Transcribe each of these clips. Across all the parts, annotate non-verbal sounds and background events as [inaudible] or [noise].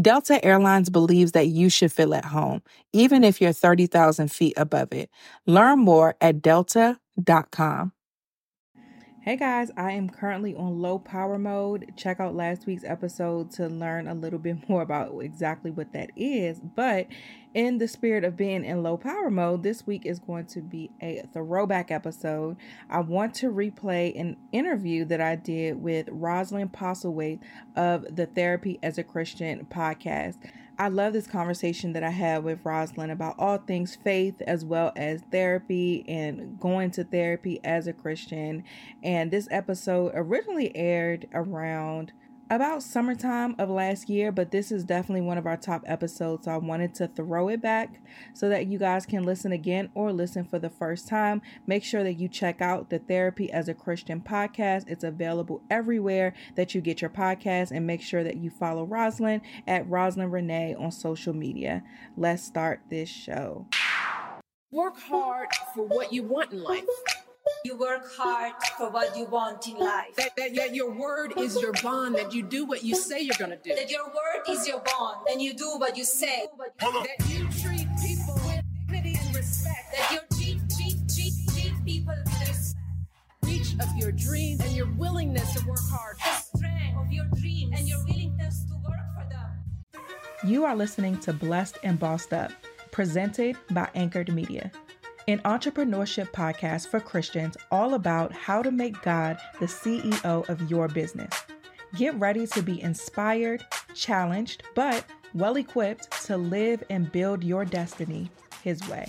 Delta Airlines believes that you should feel at home, even if you're 30,000 feet above it. Learn more at delta.com. Hey guys, I am currently on low power mode. Check out last week's episode to learn a little bit [laughs] more about exactly what that is. But in the spirit of being in low power mode, this week is going to be a throwback episode. I want to replay an interview that I did with Rosalind Postlethwaite of the Therapy as a Christian podcast. I love this conversation that I had with Rosalind about all things faith as well as therapy and going to therapy as a Christian. And this episode originally aired around about summertime of last year, but this is definitely one of our top episodes. So I wanted to throw it back so that you guys can listen again or listen for the first time. Make sure that you check out the Therapy as a Christian podcast. It's available everywhere that you get your podcast, and make sure that you follow Rosalind at Rosalind Renee on social media. Let's start this show. Work hard for what you want in life. You work hard for what you want in life. That, that, that your word is your bond, that you do what you say you're going to do. That your word is your bond, and you do what you say. That you treat people with dignity and respect. That you treat, treat, treat, treat people with respect. Reach of your dreams and your willingness to work hard. The strength of your dreams and your willingness to work for them. You are listening to Blessed and Bossed Up, presented by Anchored Media an entrepreneurship podcast for Christians all about how to make God the CEO of your business. Get ready to be inspired, challenged, but well equipped to live and build your destiny His way.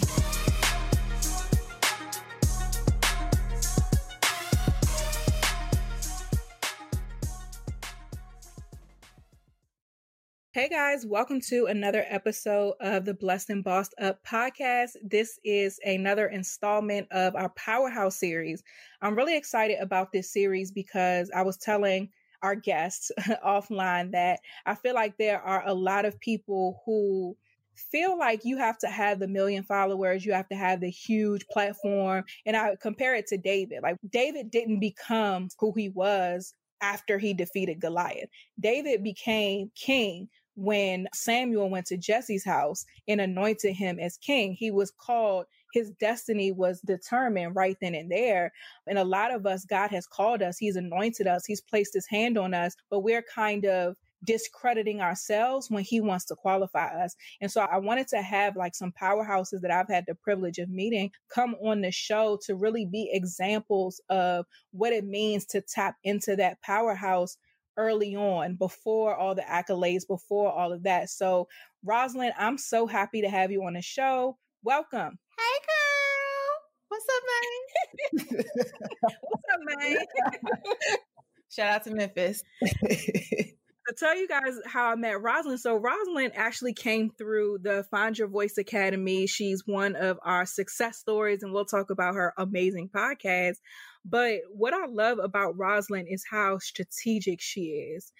Hey guys, welcome to another episode of the Blessed and Bossed Up podcast. This is another installment of our Powerhouse series. I'm really excited about this series because I was telling our guests [laughs] offline that I feel like there are a lot of people who feel like you have to have the million followers, you have to have the huge platform. And I compare it to David. Like David didn't become who he was after he defeated Goliath. David became king when Samuel went to Jesse's house and anointed him as king. He was called, his destiny was determined right then and there. And a lot of us, God has called us, He's anointed us, He's placed His hand on us, but we're kind of discrediting ourselves when he wants to qualify us. And so I wanted to have like some powerhouses that I've had the privilege of meeting come on the show to really be examples of what it means to tap into that powerhouse early on before all the accolades, before all of that. So, Rosalind, I'm so happy to have you on the show. Welcome. Hey, girl. What's up, man? [laughs] What's up, man? [laughs] Shout out to Memphis. [laughs] to tell you guys how I met Rosalind. So Rosalind actually came through the Find Your Voice Academy. She's one of our success stories, and we'll talk about her amazing podcast. But what I love about Rosalind is how strategic she is.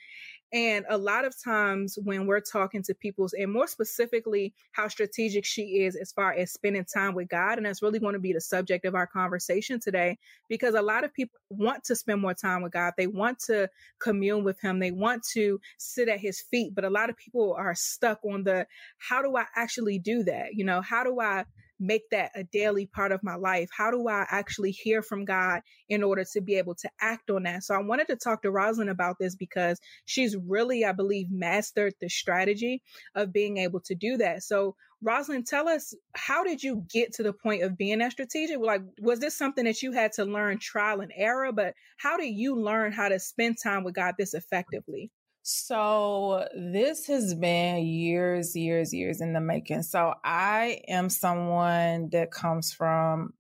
And a lot of times when we're talking to people, and more specifically, how strategic she is as far as spending time with God. And that's really going to be the subject of our conversation today, because a lot of people want to spend more time with God. They want to commune with Him. They want to sit at His feet. But a lot of people are stuck on the how do I actually do that? You know, how do I make that a daily part of my life? How do I actually hear from God in order to be able to act on that? So I wanted to talk to Rosalind about this because she's really, I believe, mastered the strategy of being able to do that. So Rosalind, tell us how did you get to the point of being that strategic? Like, was this something that you had to learn trial and error? But how did you learn how to spend time with God this effectively? So this has been years, years, years in the making. So I am someone that comes from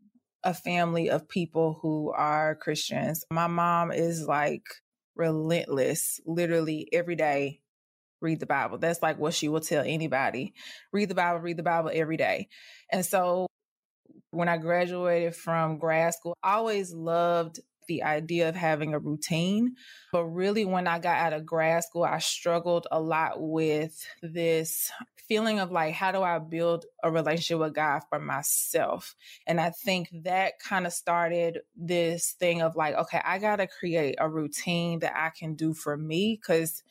a family of people who are Christians. My mom is like relentless, literally every day. Read the Bible. That's like what she will tell anybody. Read the Bible, read the Bible every day. And so when I graduated from grad school, I always loved the idea of having a routine. But really, when I got out of grad school, I struggled a lot with this feeling of like, how do I build a relationship with God for myself? And I think that kind of started this thing of like, okay, I got to create a routine that I can do for me. Cause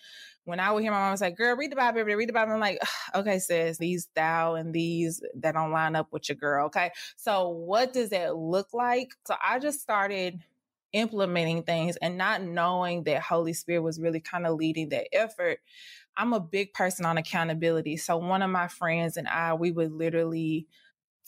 when I would hear my mom say, girl, read the Bible every day, read the Bible, I'm like, okay, sis, these thou and these that don't line up with your girl. Okay. So what does that look like? So I just started implementing things and not knowing that Holy Spirit was really kind of leading that effort. I'm a big person on accountability. So one of my friends and I, we would literally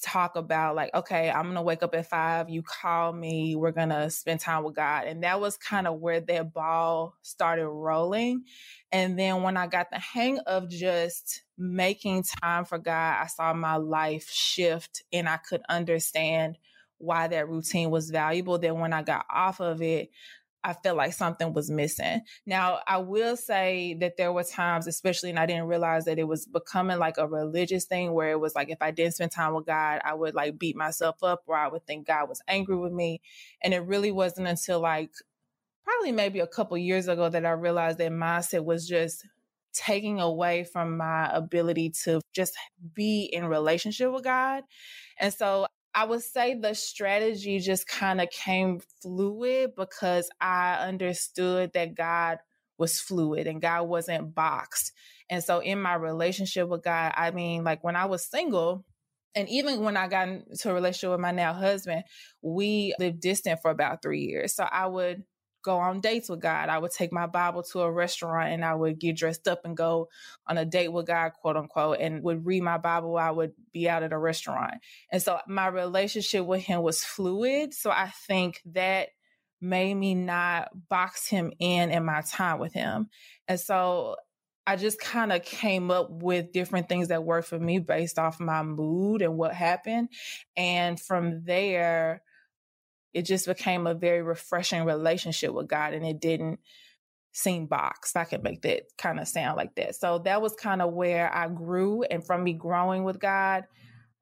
talk about like, okay, I'm to wake up at five. You call me. We're to spend time with God. And that was kind of where that ball started rolling. And then when I got the hang of just making time for God, I saw my life shift and I could understand why that routine was valuable. Then when I got off of it, I felt like something was missing. Now, I will say that there were times, especially, and I didn't realize that it was becoming like a religious thing where it was like if I didn't spend time with God, I would like beat myself up or I would think God was angry with me. And it really wasn't until like probably maybe a couple years ago that I realized that mindset was just taking away from my ability to just be in relationship with God. And so I would say the strategy just kind of came fluid because I understood that God was fluid and God wasn't boxed. And so in my relationship with God, I mean, like when I was single, and even when I got into a relationship with my now husband, we lived distant for about three years. So I would go on dates with God. I would take my Bible to a restaurant and I would get dressed up and go on a date with God, quote unquote, and would read my Bible I would be out at a restaurant. And so my relationship with him was fluid. So I think that made me not box him in in my time with him. And so I just kind of came up with different things that worked for me based off my mood and what happened. And from there, it just became a very refreshing relationship with God and it didn't seem boxed. I can make that kind of sound like that. So that was kind of where I grew. And from me growing with God,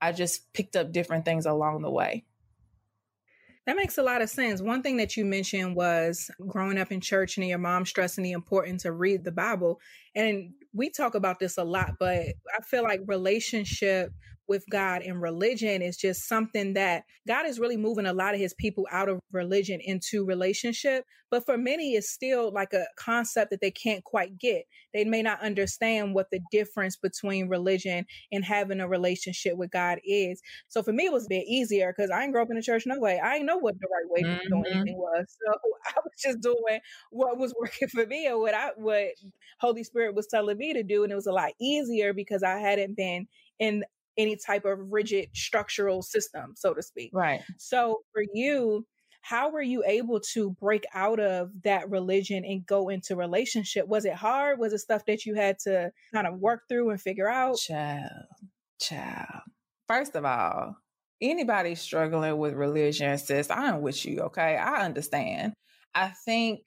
I just picked up different things along the way. That makes a lot of sense. One thing that you mentioned was growing up in church and your mom stressing the importance of read the Bible. And we talk about this a lot, but I feel like relationship with God and religion is just something that God is really moving a lot of his people out of religion into relationship. But for many, it's still like a concept that they can't quite get. They may not understand what the difference between religion and having a relationship with God is. So for me, it was a bit easier because I ain't grow up in the church no way. I didn't know what the right way mm-hmm. doing anything was. So [laughs] I was just doing what was [laughs] working for me or what I what Holy Spirit was telling me to do. And it was a lot easier because I hadn't been in any type of rigid structural system, so to speak. Right. So for you, how were you able to break out of that religion and go into relationship? Was it hard? Was it stuff that you had to kind of work through and figure out? Child, child. First of all, anybody struggling with religion says, I'm with you, okay? I understand. I think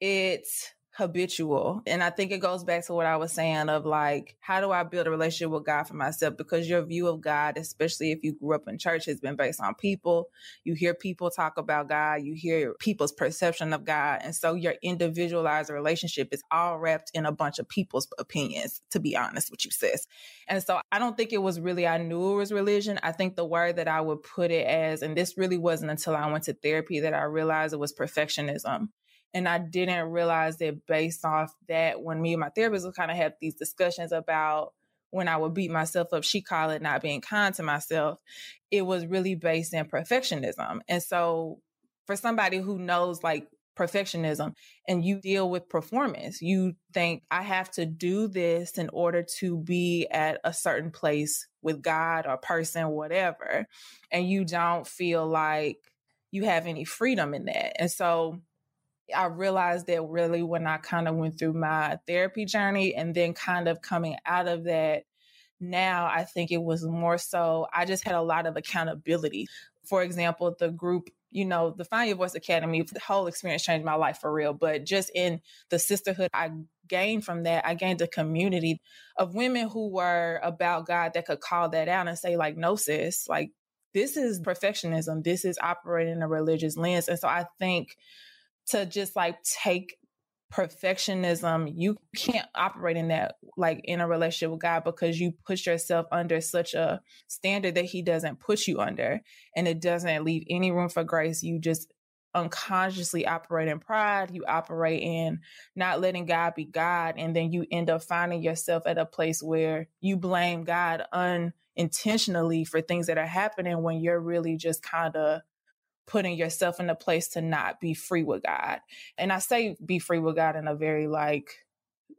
it's habitual. And I think it goes back to what I was saying of like, how do I build a relationship with God for myself? Because your view of God, especially if you grew up in church, has been based on people. You hear people talk about God, you hear people's perception of God. And so your individualized relationship is all wrapped in a bunch of people's opinions, to be honest with you, sis. And so I don't think it was really, I knew it was religion. I think the word that I would put it as, and this really wasn't until I went to therapy that I realized it was perfectionism. And I didn't realize that based off that, when me and my therapist would kind of have these discussions about when I would beat myself up, she called it not being kind to myself. It was really based in perfectionism. And so for somebody who knows like perfectionism and you deal with performance. You think, I have to do this in order to be at a certain place with God or person, whatever. And you don't feel like you have any freedom in that. And so I realized that really when I kind of went through my therapy journey and then kind of coming out of that, now I think it was more so I just had a lot of accountability. For example, the group you know, the Find Your Voice Academy, the whole experience changed my life for real. But just in the sisterhood I gained from that, I gained a community of women who were about God that could call that out and say, like, no, sis, like, this is perfectionism. This is operating in a religious lens. And so I think to just like take perfectionism you can't operate in that like in a relationship with god because you push yourself under such a standard that he doesn't put you under and it doesn't leave any room for grace. You just unconsciously operate in pride. You operate in not letting god be god and then you end up finding yourself at a place where you blame god unintentionally for things that are happening when you're really just kind of putting yourself in a place to not be free with God. And I say be free with God in a very like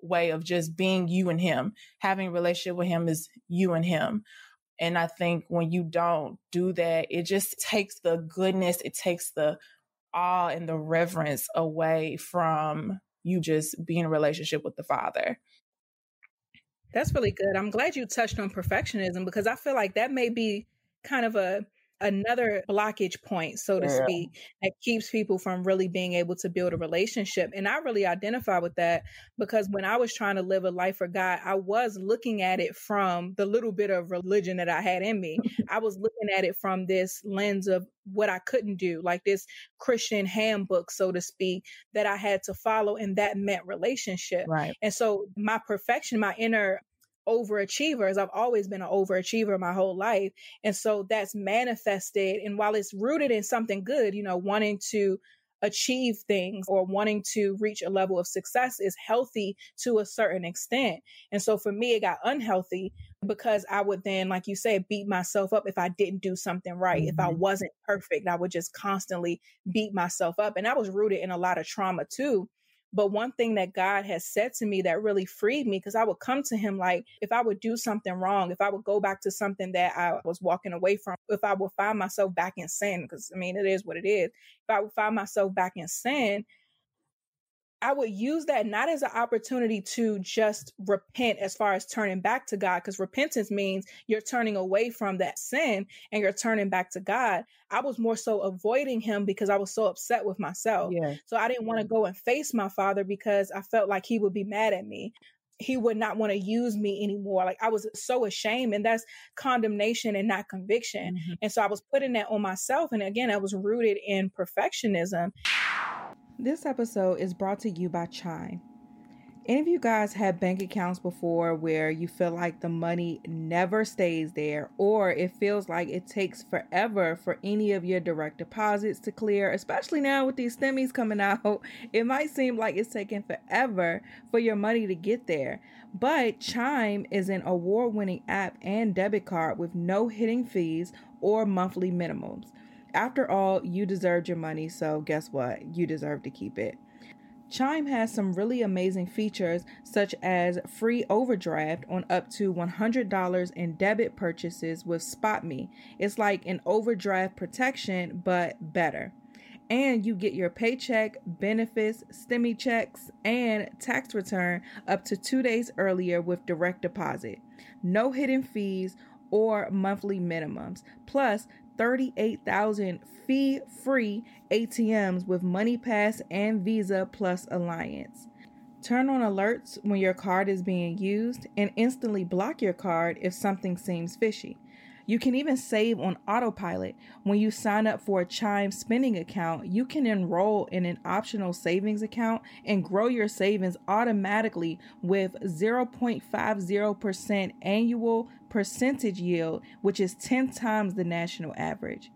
way of just being you and him. Having relationship with him is you and him. And I think when you don't do that, it just takes the goodness, it takes the awe and the reverence away from you just being in relationship with the Father. That's really good. I'm glad you touched on perfectionism because I feel like that may be kind of a another blockage point, so to yeah. speak, that keeps people from really being able to build a relationship. And I really identify with that because when I was trying to live a life for God, I was looking at it from the little bit of religion that I had in me. [laughs] I was looking at it from this lens of what I couldn't do, like this Christian handbook, so to speak, that I had to follow, and that meant relationship. Right. And so my perfection, my inner overachievers. I've always been an overachiever my whole life. And so that's manifested. And while it's rooted in something good, you know, wanting to achieve things or wanting to reach a level of success is healthy to a certain extent. And so for me, it got unhealthy because I would then, like you said, beat myself up if I didn't do something right. Mm-hmm. If I mm-hmm. wasn't perfect, I would just constantly beat myself up. And I was rooted in a lot of trauma too. But one thing that God has said to me that really freed me, because I would come to Him like, if I would do something wrong, if I would go back to something that I was walking away from, if I would find myself back in sin, because I mean, it is what it is. If I would find myself back in sin, I would use that not as an opportunity to just repent as far as turning back to God, because repentance means you're turning away from that sin and you're turning back to God. I was more so avoiding him because I was so upset with myself. Yeah. So I didn't want to go and face my father because I felt like he would be mad at me. He would not want to use me anymore. Like I was so ashamed, and that's condemnation and not conviction. Mm-hmm. And so I was putting that on myself. And again, I was rooted in perfectionism. This episode is brought to you by Chime. Any of you guys have bank accounts before where you feel like the money never stays there, or it feels like it takes forever for any of your direct deposits to clear, especially now with these stimmies coming [laughs] out? It might seem like it's taking forever for your money to get there. But Chime is an award winning app and debit card with no hidden fees or monthly minimums. After all, you deserved your money, so guess what? You deserve to keep it. Chime has some really amazing features, such as free overdraft on up to $100 in debit purchases with SpotMe. It's like an overdraft protection, but better. And you get your paycheck, benefits, stimmy checks, and tax return up to two days earlier with direct deposit. No hidden fees or monthly minimums. Plus, 38,000 fee free ATMs with MoneyPass and Visa Plus Alliance. Turn on alerts when your card is being used and instantly block your card if something seems fishy. You can even save on autopilot. When you sign up for a Chime spending account, you can enroll in an optional savings account and grow your savings automatically with 0.50% annual percentage yield, which is 10 times the national average.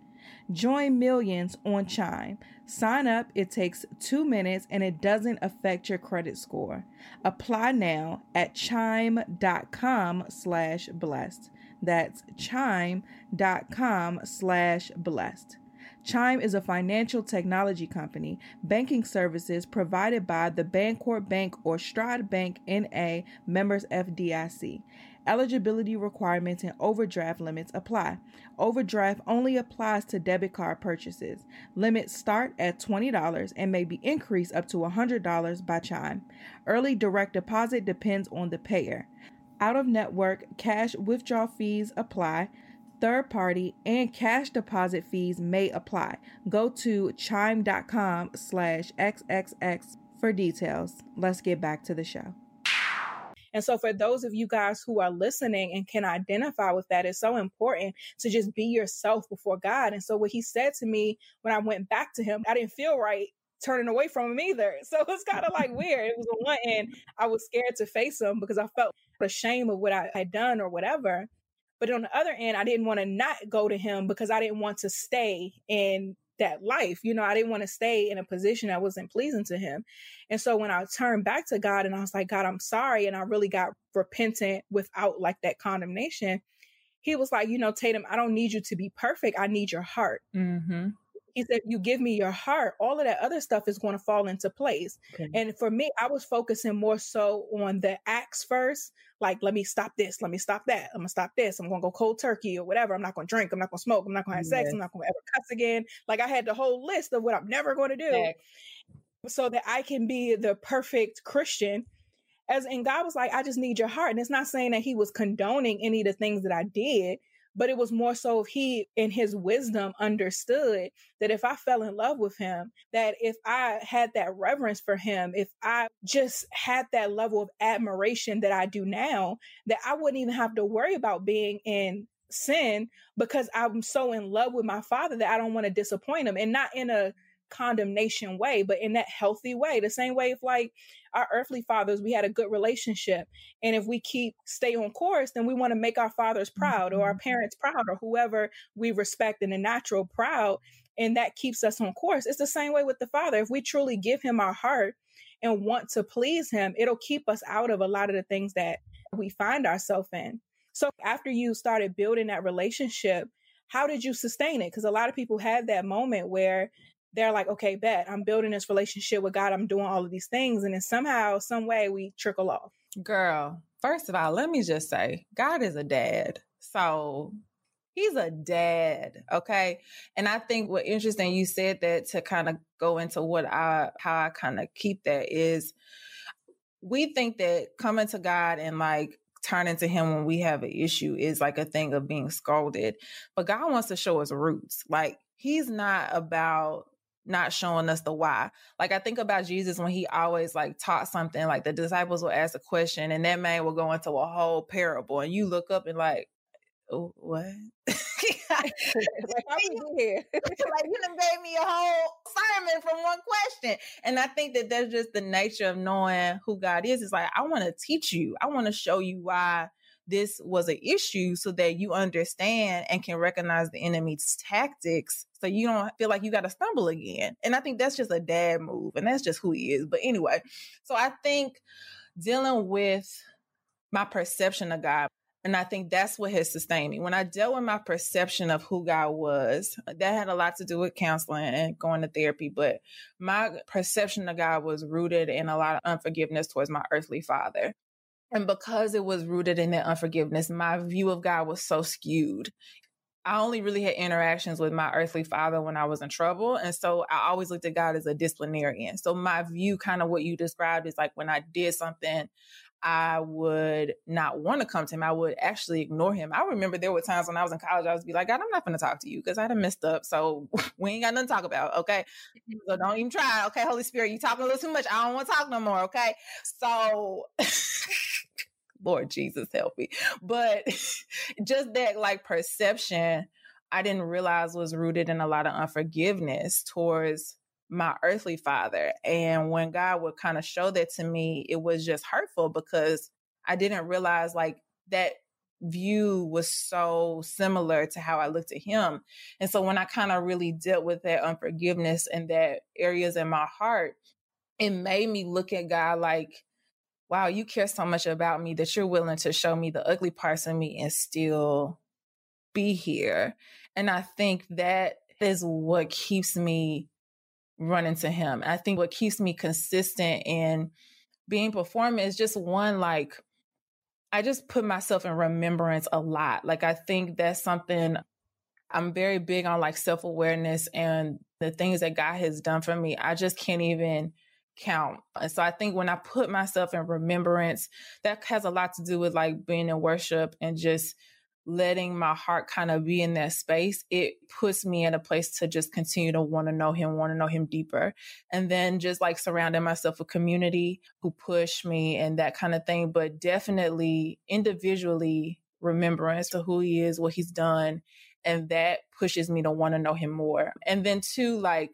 Join millions on Chime. Sign up, it takes two minutes and it doesn't affect your credit score. Apply now at chime.com slash blessed. That's chime.com slash blessed. Chime is a financial technology company, banking services provided by the Bancorp Bank or Stride Bank NA members FDIC. Eligibility requirements and overdraft limits apply. Overdraft only applies to debit card purchases. Limits start at $20 and may be increased up to $100 by Chime. Early direct deposit depends on the payer. Out of network cash withdrawal fees apply. Third party and cash deposit fees may apply. Go to chime.com slash XXX for details. Let's get back to the show. And so, for those of you guys who are listening and can identify with that, it's so important to just be yourself before God. And so, what he said to me when I went back to him, I didn't feel right turning away from him either. [laughs] So, it was kind of like weird. It was on one end, I was scared to face him because I felt ashamed of what I had done or whatever. But on the other end, I didn't want to not go to him because I didn't want to stay in that life. You know, I didn't want to stay in a position that wasn't pleasing to him. And so when I turned back to God and I was like, God, I'm sorry. And I really got repentant without like that condemnation. He was like, you know, Tatum, I don't need you to be perfect. I need your heart. Mm-hmm. He said, You give me your heart, all of that other stuff is going to fall into place. Okay. And for me, I was focusing more so on the acts first. Like, let me stop this, let me stop that, I'm gonna stop this, I'm gonna go cold turkey or whatever. I'm not gonna drink, I'm not gonna smoke, I'm not gonna have sex, I'm not gonna ever cuss again. Like, I had the whole list of what I'm never gonna do so that I can be the perfect Christian. As and God was like, I just need your heart. And it's not saying that he was condoning any of the things that I did, but it was more so if he in his wisdom understood that if I fell in love with him, that if I had that reverence for him, if I just had that level of admiration that I do now, that I wouldn't even have to worry about being in sin because I'm so in love with my father that I don't want to disappoint him and not in a condemnation way, but in that healthy way. The same way if like our earthly fathers, we had a good relationship. And if we keep stay on course, then we want to make our fathers proud or our mm-hmm. parents proud or whoever we respect in the natural proud. And that keeps us on course. It's the same way with the father. If we truly give him our heart and want to please him, it'll keep us out of a lot of the things that we find ourselves in. So after you started building that relationship, how did you sustain it? Because a lot of people had that moment where they're like, okay, bet I'm building this relationship with God. I'm doing all of these things. And then somehow, some way we trickle off. Girl, first of all, let me just say, God is a dad. So he's a dad. Okay. And I think what interesting you said that to kind of go into what I how I kind of keep that is we think that coming to God and like turning to him when we have an issue is like a thing of being scolded. But God wants to show us roots. Like he's not about not showing us the why. Like I think about Jesus when he always like taught something, like the disciples will ask a question and that man will go into a whole parable and you look up and like, oh, what? [laughs] like, how we get here? [laughs] like you done gave me a whole sermon from one question. And I think that that's just the nature of knowing who God is. It's like, I want to teach you. I want to show you why this was an issue so that you understand and can recognize the enemy's tactics so you don't feel like you got to stumble again. And I think that's just a dad move and that's just who he is. But anyway, so I think dealing with my perception of God and I think that's what has sustained me. When I dealt with my perception of who God was, that had a lot to do with counseling and going to therapy. But my perception of God was rooted in a lot of unforgiveness towards my earthly father. And because it was rooted in that unforgiveness, my view of God was so skewed. I only really had interactions with my earthly father when I was in trouble. And so I always looked at God as a disciplinarian. So my view, kind of what you described, is like when I did something, I would not want to come to him. I would actually ignore him. I remember there were times when I was in college, I would be like, God, I'm not going to talk to you because I done messed up. So [laughs] we ain't got nothing to talk about. Okay. So don't even try. Okay. Holy Spirit, you talking a little too much. I don't want to talk no more. Okay. So. [laughs] Lord Jesus, help me. But [laughs] just that like perception, I didn't realize was rooted in a lot of unforgiveness towards my earthly father. And when God would kind of show that to me, it was just hurtful because I didn't realize like that view was so similar to how I looked at him. And so when I kind of really dealt with that unforgiveness and that areas in my heart, it made me look at God like, wow, you care so much about me that you're willing to show me the ugly parts of me and still be here. And I think that is what keeps me running to him. I think what keeps me consistent in being performant is just one like I just put myself in remembrance a lot. Like I think that's something I'm very big on like self-awareness and the things that God has done for me. I just can't even count. And so I think when I put myself in remembrance, that has a lot to do with like being in worship and just letting my heart kind of be in that space, it puts me in a place to just continue to want to know him, want to know him deeper. And then just like surrounding myself with community who push me and that kind of thing. But definitely individually remembrance to who he is, what he's done. And that pushes me to want to know him more. And then two, like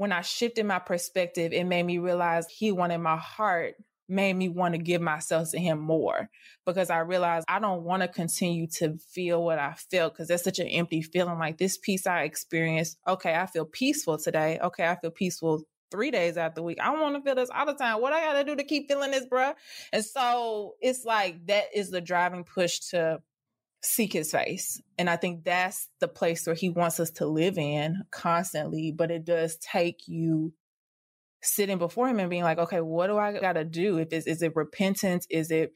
when I shifted my perspective, it made me realize he wanted my heart made me want to give myself to him more because I realized I don't want to continue to feel what I felt because that's such an empty feeling. Like this peace I experienced, okay, I feel peaceful today. Okay, I feel peaceful three days out the week. I don't want to feel this all the time. What I got to do to keep feeling this, bruh? And so it's like that is the driving push to seek his face. And I think that's the place where he wants us to live in constantly, but it does take you sitting before him and being like, okay, what do I got to do? If it's, is it repentance? Is it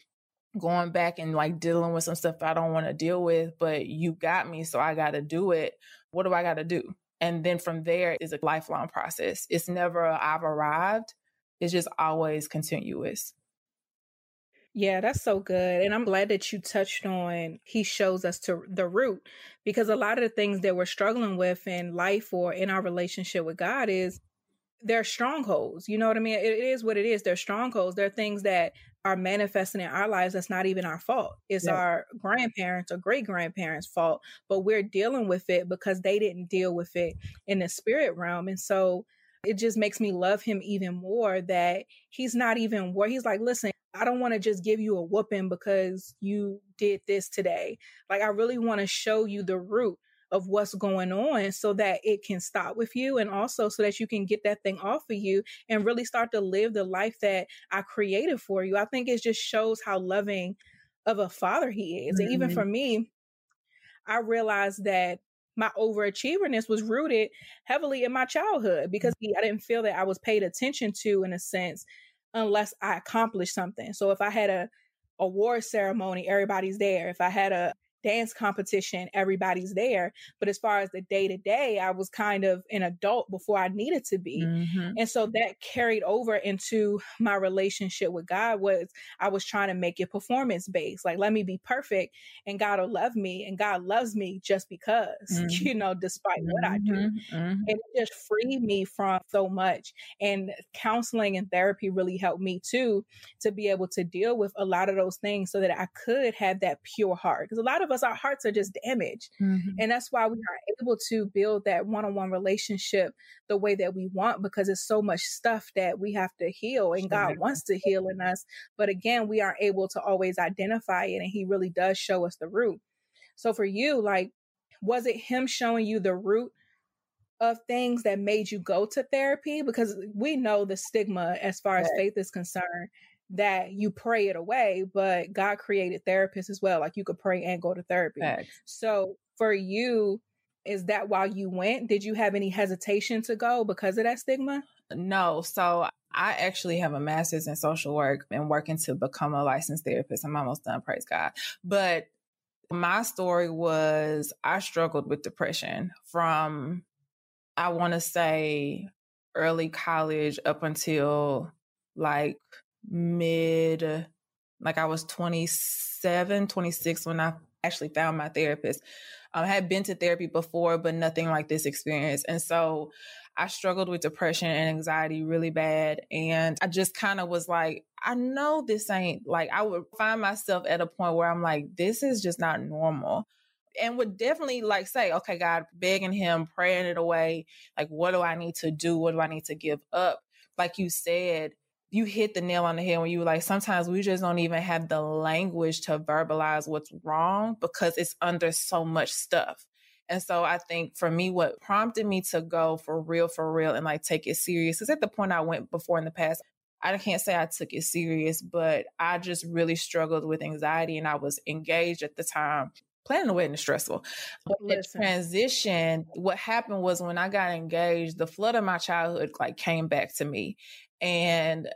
going back and like dealing with some stuff I don't want to deal with, but you got me, so I got to do it. What do I got to do? And then from there is a lifelong process. It's never I've arrived. It's just always continuous. Yeah, that's so good. And I'm glad that you touched on he shows us to the root because a lot of the things that we're struggling with in life or in our relationship with God is they're strongholds. You know what I mean? It, is what it is. They're strongholds. They're things that are manifesting in our lives that's not even our fault. It's yeah. our grandparents or great grandparents' fault, but we're dealing with it because they didn't deal with it in the spirit realm. And so it just makes me love him even more that he's not even where he's like, listen, I don't want to just give you a whooping because you did this today. Like, I really want to show you the root of what's going on so that it can stop with you and also so that you can get that thing off of you and really start to live the life that I created for you. I think it just shows how loving of a father he is. Mm-hmm. And even mm-hmm. for me, I realized that my overachieverness was rooted heavily in my childhood because I didn't feel that I was paid attention to in a sense unless I accomplish something. So if I had a award ceremony, everybody's there. If I had a dance competition, everybody's there. But as far as the day to day, I was kind of an adult before I needed to be. Mm-hmm. And so that carried over into my relationship with God was I was trying to make it performance based. Like, let me be perfect and God will love me. And God loves me just because, [laughs] mm-hmm. you know, despite mm-hmm. what I do. Mm-hmm. And it just freed me from so much. And counseling and therapy really helped me too to be able to deal with a lot of those things so that I could have that pure heart. Because a lot of us, our hearts are just damaged. Mm-hmm. And that's why we are able to build that one on one relationship the way that we want because it's so much stuff that we have to heal and God wants to heal in us. But again, we aren't able to always identify it. And He really does show us the root. So for you, like, was it Him showing you the root? of things that made you go to therapy because we know the stigma as far as faith is concerned that you pray it away, but God created therapists as well. Like you could pray and go to therapy. So for you, is that why you went? Did you have any hesitation to go because of that stigma? No. So I actually have a master's in social work and working to become a licensed therapist. I'm almost done, praise God. But my story was I struggled with depression from, I want to say, early college up until like mid, like I was 27, 26 when I actually found my therapist. Um, I had been to therapy before, but nothing like this experience. And so I struggled with depression and anxiety really bad. And I just kind of was like, I know this ain't like, I would find myself at a point where I'm like, this is just not normal. And would definitely like say, okay, God, begging Him, praying it away. Like, what do I need to do? What do I need to give up? Like you said, you hit the nail on the head when you were like, sometimes we just don't even have the language to verbalize what's wrong because it's under so much stuff. And so I think for me, what prompted me to go for real, for real, and like take it serious is at the point I went before in the past. I can't say I took it serious, but I just really struggled with anxiety and I was engaged at the time. Planning a wedding is stressful. But the transition, what happened was when I got engaged, the flood of my childhood like came back to me. And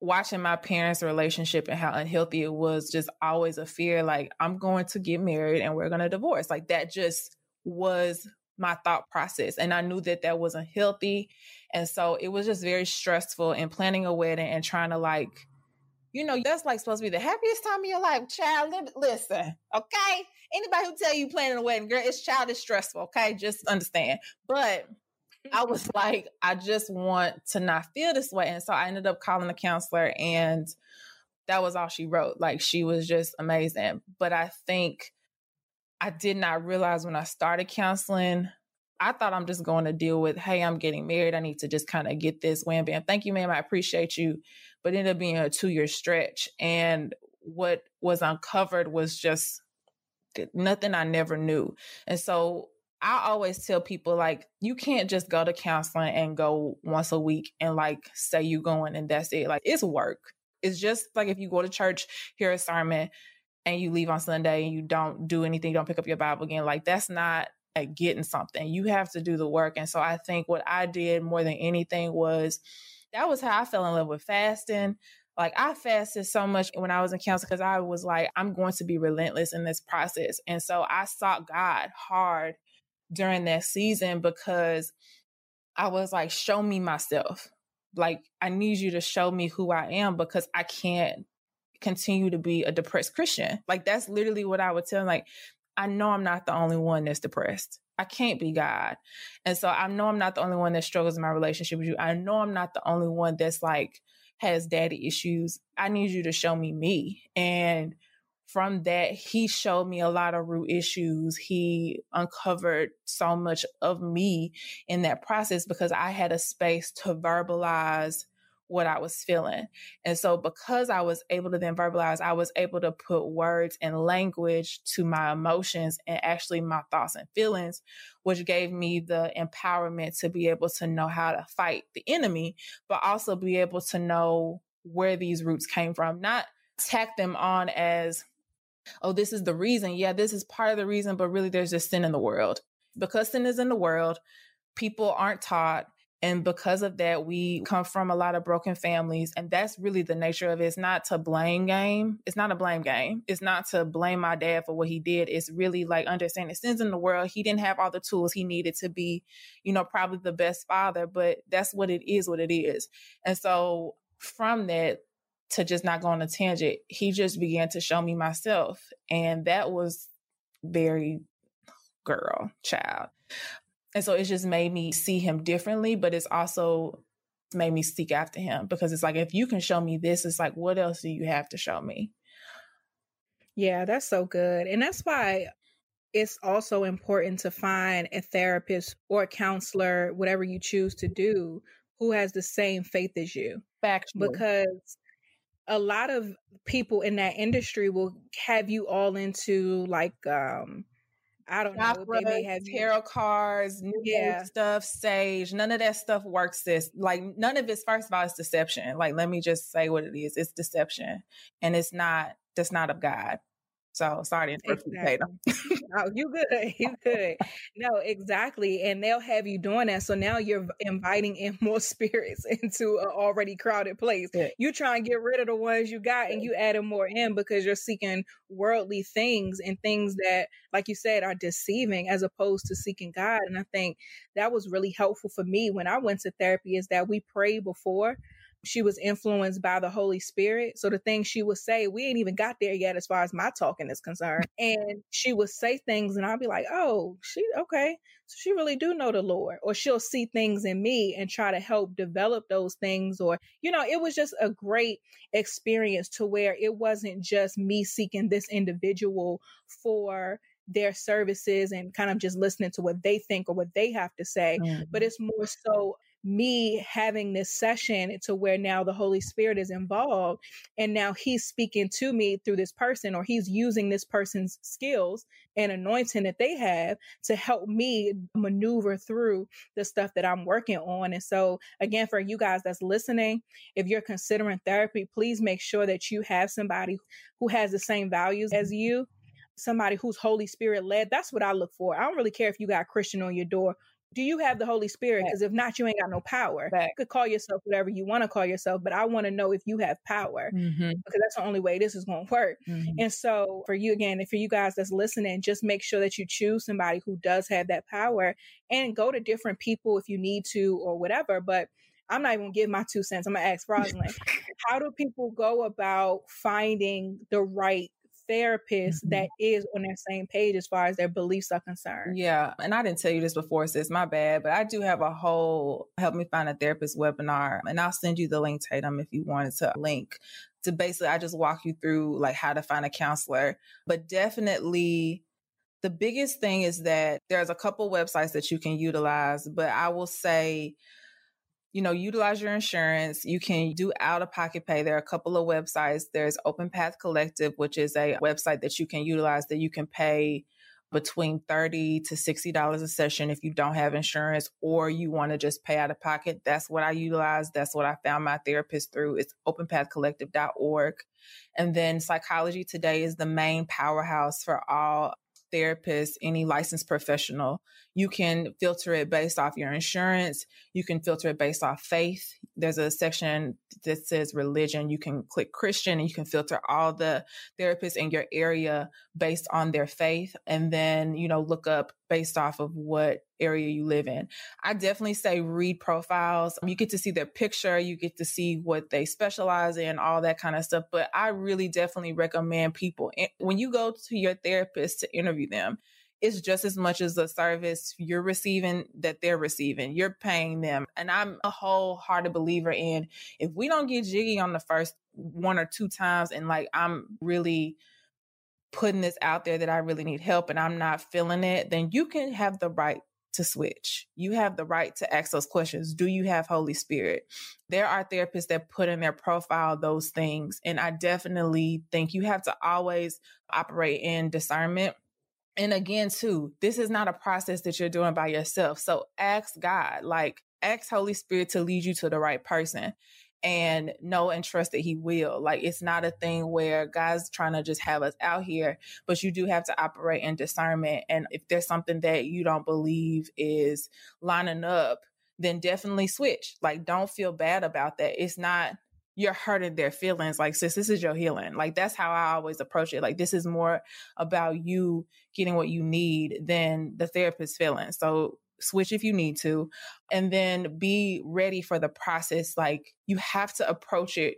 watching my parents' relationship and how unhealthy it was, just always a fear like, I'm going to get married and we're going to divorce. Like that just was my thought process. And I knew that that wasn't healthy. And so it was just very stressful in planning a wedding and trying to like, you know, that's like supposed to be the happiest time of your life, child. Listen, okay? Anybody who tell you planning a wedding, girl, it's childish stressful, okay? Just understand. But I [laughs] was like, I just want to not feel this way. And so I ended up calling the counselor and that was all she wrote. Like she was just amazing. But I think I did not realize when I started counseling, I thought I'm just going to deal with, hey, I'm getting married. I need to just kind of get this wham bam. Thank you, ma'am. I appreciate you. But ended up being a two year stretch. And what was uncovered was just nothing I never knew. And so I always tell people like you can't just go to counseling and go once a week and like say you going and that's it. Like it's work. It's just like if you go to church, hear a sermon, and you leave on Sunday and you don't do anything, don't pick up your Bible again. Like that's not like getting something. You have to do the work. And so I think what I did more than anything was that was how I fell in love with fasting. Like I fasted so much when I was in counseling because I was like, I'm going to be relentless in this process. And so I sought God hard during that season because I was like, show me myself. Like, I need you to show me who I am because I can't continue to be a depressed Christian. Like, that's literally what I would tell. Them. Like, I know I'm not the only one that's depressed. I can't be God. And so I know I'm not the only one that struggles in my relationship with you. I know I'm not the only one that's like has daddy issues. I need you to show me me. And from that, he showed me a lot of root issues. He uncovered so much of me in that process because I had a space to verbalize what I was feeling. And so, because I was able to then verbalize, I was able to put words and language to my emotions and actually my thoughts and feelings, which gave me the empowerment to be able to know how to fight the enemy, but also be able to know where these roots came from, not tack them on as oh, this is the reason. Yeah, this is part of the reason, but really there's just sin in the world. Because sin is in the world, people aren't taught. And because of that, we come from a lot of broken families. And that's really the nature of it. It's not to blame game. It's not a blame game. It's not to blame my dad for what he did. It's really like understanding sins in the world. He didn't have all the tools he needed to be, you know, probably the best father, but that's what it is, what it is. And so from that, to just not go on a tangent, he just began to show me myself. And that was very girl, child. And so it just made me see him differently, but it's also made me seek after him because it's like, if you can show me this, it's like, what else do you have to show me? Yeah, that's so good. And that's why it's also important to find a therapist or a counselor, whatever you choose to do, who has the same faith as you. Factual. Because a lot of people in that industry will have you all into like um I don't know. They may have tarot cards, new yeah. stuff, sage. None of that stuff works. This like none of it's. First of all, it's deception. Like let me just say what it is. It's deception, and it's not. That's not of God. So sorry to interrupt exactly. you, oh, you good. [laughs] You good. No, exactly. And they'll have you doing that. So now you're inviting in more [laughs] spirits into an already crowded place. Yeah. You try and get rid of the ones you got and you add more in because you're seeking worldly things and things that, like you said, are deceiving as opposed to seeking God. And I think that was really helpful for me when I went to therapy is that we pray before she was influenced by the Holy Spirit. So the things she would say, we ain't even got there yet as far as my talking is concerned. [laughs] And she would say things and I'll be like, oh, she okay. So she really do know the Lord. Or she'll see things in me and try to help develop those things. Or, you know, it was just a great experience to where it wasn't just me seeking this individual for their services and kind of just listening to what they think or what they have to say, mm-hmm. but it's more so me having this session to where now the Holy Spirit is involved and now he's speaking to me through this person or he's using this person's skills and anointing that they have to help me maneuver through the stuff that I'm working on. And so, again, for you guys that's listening, if you're considering therapy, please make sure that you have somebody who has the same values as you somebody who's Holy Spirit led. That's what I look for. I don't really care if you got Christian on your door. Do you have the Holy Spirit? Because if not, you ain't got no power. Right. You could call yourself whatever you want to call yourself, but I want to know if you have power mm-hmm. because that's the only way this is going to work. Mm-hmm. And so, for you again, and for you guys that's listening, just make sure that you choose somebody who does have that power and go to different people if you need to or whatever. But I'm not even gonna give my two cents. I'm gonna ask [laughs] Rosalind, how do people go about finding the right therapist mm-hmm. that is on that same page as far as their beliefs are concerned. Yeah. And I didn't tell you this before, sis, my bad, but I do have a whole help me find a therapist webinar. And I'll send you the link, Tatum, if you wanted to link to basically I just walk you through like how to find a counselor. But definitely the biggest thing is that there's a couple websites that you can utilize, but I will say you know, utilize your insurance. You can do out of pocket pay. There are a couple of websites. There's Open Path Collective, which is a website that you can utilize that you can pay between 30 to $60 a session if you don't have insurance or you want to just pay out of pocket. That's what I utilize. That's what I found my therapist through. It's openpathcollective.org. And then Psychology Today is the main powerhouse for all therapists, any licensed professional. You can filter it based off your insurance. You can filter it based off faith. There's a section that says religion. You can click Christian and you can filter all the therapists in your area based on their faith. And then, you know, look up based off of what area you live in. I definitely say read profiles. You get to see their picture, you get to see what they specialize in, all that kind of stuff. But I really definitely recommend people eh, when you go to your therapist to interview them, it's just as much as a service you're receiving that they're receiving. You're paying them. And I'm a wholehearted believer in if we don't get jiggy on the first one or two times and like I'm really putting this out there that I really need help and I'm not feeling it, then you can have the right to switch. You have the right to ask those questions. Do you have Holy Spirit? There are therapists that put in their profile those things. And I definitely think you have to always operate in discernment. And again, too, this is not a process that you're doing by yourself. So ask God, like, ask Holy Spirit to lead you to the right person and know and trust that he will. Like it's not a thing where God's trying to just have us out here, but you do have to operate in discernment. And if there's something that you don't believe is lining up, then definitely switch. Like don't feel bad about that. It's not you're hurting their feelings. Like, sis, this is your healing. Like that's how I always approach it. Like this is more about you getting what you need than the therapist's feeling. So switch if you need to, and then be ready for the process. Like you have to approach it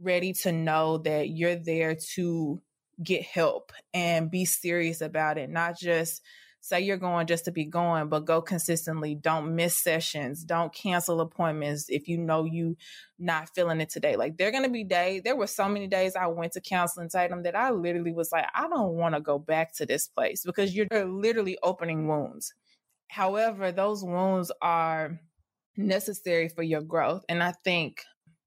ready to know that you're there to get help and be serious about it, not just say you're going just to be going, but go consistently. Don't miss sessions. Don't cancel appointments if you know you not feeling it today. Like there are gonna be days. There were so many days I went to counseling Tatum that I literally was like, I don't want to go back to this place because you're literally opening wounds. However, those wounds are necessary for your growth. And I think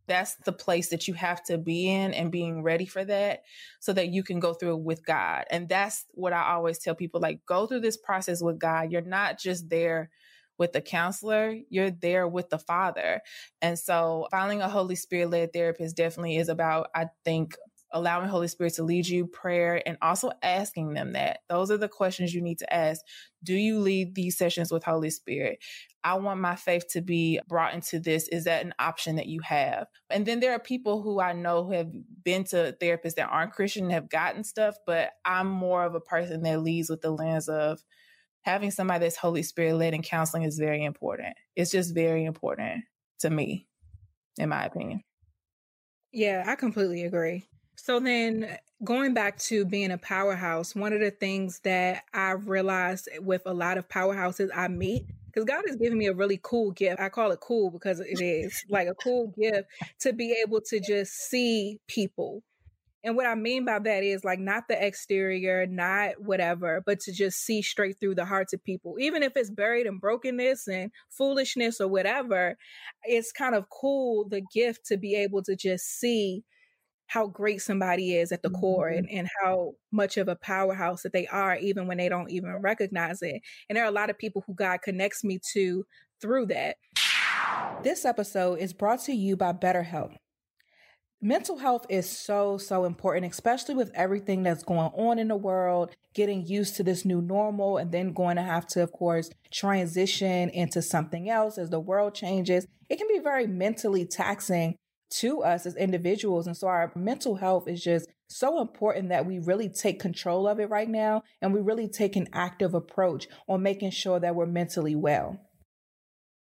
that's the place that you have to be in and being ready for that so that you can go through it with God. And that's what I always tell people like, go through this process with God. You're not just there with the counselor, you're there with the Father. And so, finding a Holy Spirit led therapist definitely is about, I think, allowing Holy Spirit to lead you, prayer, and also asking them that. Those are the questions you need to ask. Do you lead these sessions with Holy Spirit? I want my faith to be brought into this. Is that an option that you have? And then there are people who I know who have been to therapists that aren't Christian and have gotten stuff, but I'm more of a person that leads with the lens of having somebody that's Holy Spirit led in counseling is very important. It's just very important to me, in my opinion. Yeah, I completely agree. So then going back to being a powerhouse, one of the things that I've realized with a lot of powerhouses I meet, because God has given me a really cool gift. I call it cool because it is like a cool gift to be able to just see people And what I mean by that is like not the exterior, not whatever, but to just see straight through the hearts of people. Even if it's buried in brokenness and foolishness or whatever, it's kind of cool the gift to be able to just see how great somebody is at the mm-hmm. core and, and how much of a powerhouse that they are, even when they don't even recognize it. And there are a lot of people who God connects me to through that. This episode is brought to you by BetterHelp. Mental health is so, so important, especially with everything that's going on in the world, getting used to this new normal, and then going to have to, of course, transition into something else as the world changes. It can be very mentally taxing to us as individuals. And so our mental health is just so important that we really take control of it right now and we really take an active approach on making sure that we're mentally well.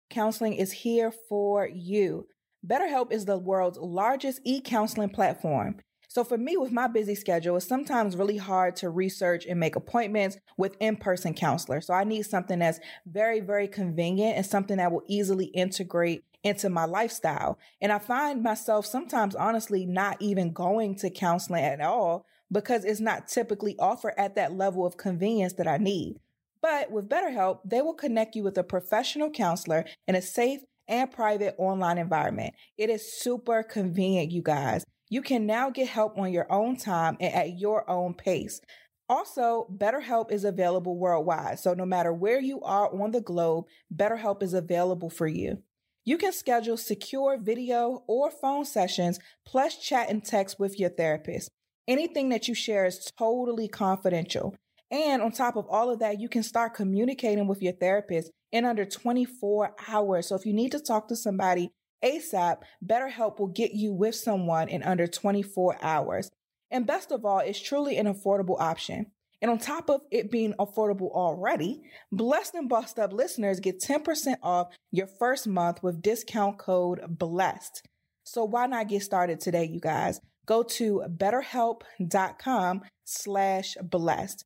Counseling is here for you. BetterHelp is the world's largest e counseling platform. So for me, with my busy schedule, it's sometimes really hard to research and make appointments with in-person counselors. So I need something that's very, very convenient and something that will easily integrate into my lifestyle. And I find myself sometimes honestly not even going to counseling at all because it's not typically offered at that level of convenience that I need. But with BetterHelp, they will connect you with a professional counselor in a safe and private online environment. It is super convenient, you guys. You can now get help on your own time and at your own pace. Also, BetterHelp is available worldwide. So no matter where you are on the globe, BetterHelp is available for you. You can schedule secure video or phone sessions, plus chat and text with your therapist. Anything that you share is totally confidential. And on top of all of that, you can start communicating with your therapist in under 24 hours. So if you need to talk to somebody ASAP, BetterHelp will get you with someone in under 24 hours. And best of all, it's truly an affordable option. And on top of it being affordable already, Blessed and Bossed Up listeners get 10% off your first month with discount code BLESSED. So why not get started today, you guys? Go to betterhelp.com slash blessed.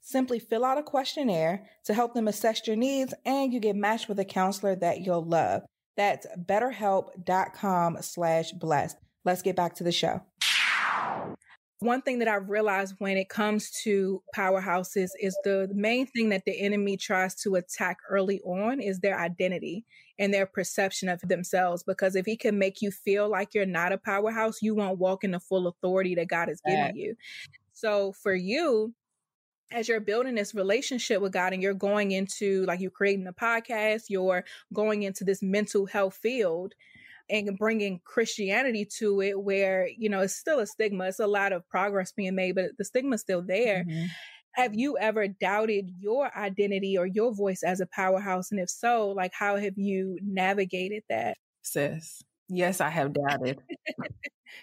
Simply fill out a questionnaire to help them assess your needs and you get matched with a counselor that you'll love. That's betterhelp.com slash blessed. Let's get back to the show. One thing that I've realized when it comes to powerhouses is the main thing that the enemy tries to attack early on is their identity and their perception of themselves. Because if he can make you feel like you're not a powerhouse, you won't walk in the full authority that God has given you. So for you, as you're building this relationship with God and you're going into like you're creating a podcast, you're going into this mental health field and bringing Christianity to it where, you know, it's still a stigma. It's a lot of progress being made, but the stigma's still there. Mm-hmm. Have you ever doubted your identity or your voice as a powerhouse? And if so, like how have you navigated that? Sis, yes, I have doubted.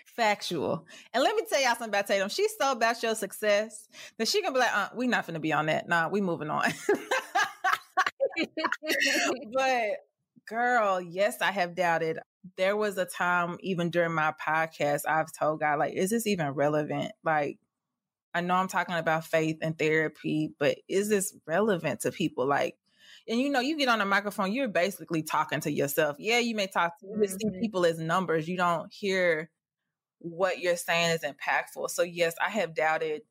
Factual. And let me tell y'all something about Tatum. She's so about your success that she can be like, uh, we not gonna be on that. Nah, we moving on. [laughs] but girl, yes, I have doubted. There was a time even during my podcast, I've told God, like, is this even relevant? Like, I know I'm talking about faith and therapy, but is this relevant to people? Like, and you know, you get on a microphone, you're basically talking to yourself. Yeah, you may talk to you mm-hmm. see people as numbers. You don't hear what you're saying is impactful. So yes, I have doubted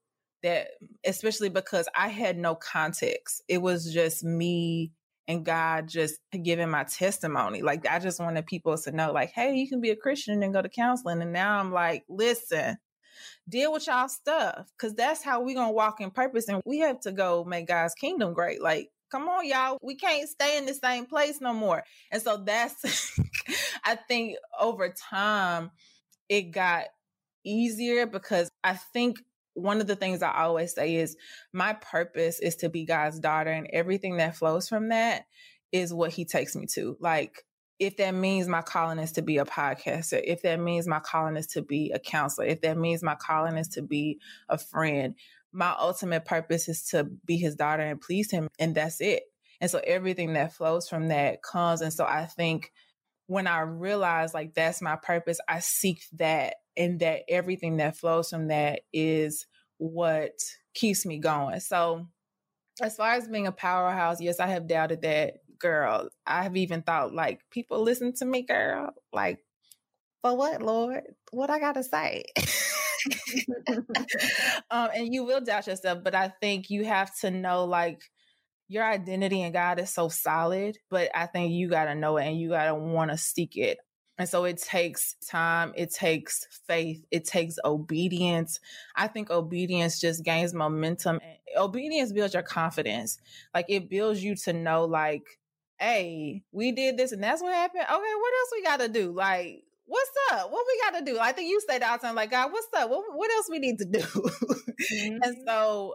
that, especially because I had no context. It was just me and God just giving my testimony. Like I just wanted people to know, like, hey, you can be a Christian and go to counseling. And now I'm like, listen, deal with y'all stuff. Cause that's how we're gonna walk in purpose. And we have to go make God's kingdom great. Like, come on, y'all. We can't stay in the same place no more. And so that's [laughs] I think over time it got easier because I think one of the things I always say is my purpose is to be God's daughter, and everything that flows from that is what He takes me to. Like, if that means my calling is to be a podcaster, if that means my calling is to be a counselor, if that means my calling is to be a friend, my ultimate purpose is to be His daughter and please Him, and that's it. And so everything that flows from that comes. And so I think when I realize like that's my purpose, I seek that and that everything that flows from that is what keeps me going. So as far as being a powerhouse, yes, I have doubted that girl. I have even thought like people listen to me, girl. Like, for what, Lord? What I gotta say? [laughs] [laughs] um, and you will doubt yourself, but I think you have to know like your identity in God is so solid, but I think you got to know it and you got to want to seek it. And so it takes time, it takes faith, it takes obedience. I think obedience just gains momentum. Obedience builds your confidence. Like it builds you to know, like, hey, we did this and that's what happened. Okay, what else we got to do? Like, what's up? What we got to do? I think you say all the time, like, God, what's up? What, what else we need to do? [laughs] Mm-hmm. and so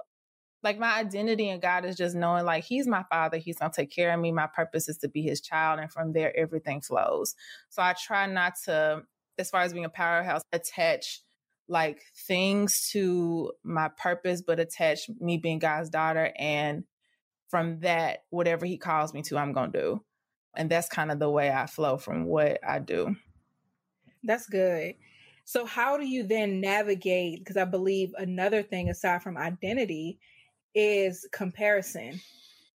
like my identity in God is just knowing like he's my father, he's going to take care of me. My purpose is to be his child and from there everything flows. So I try not to as far as being a powerhouse attach like things to my purpose but attach me being God's daughter and from that whatever he calls me to I'm going to do. And that's kind of the way I flow from what I do. That's good. So, how do you then navigate? Because I believe another thing aside from identity is comparison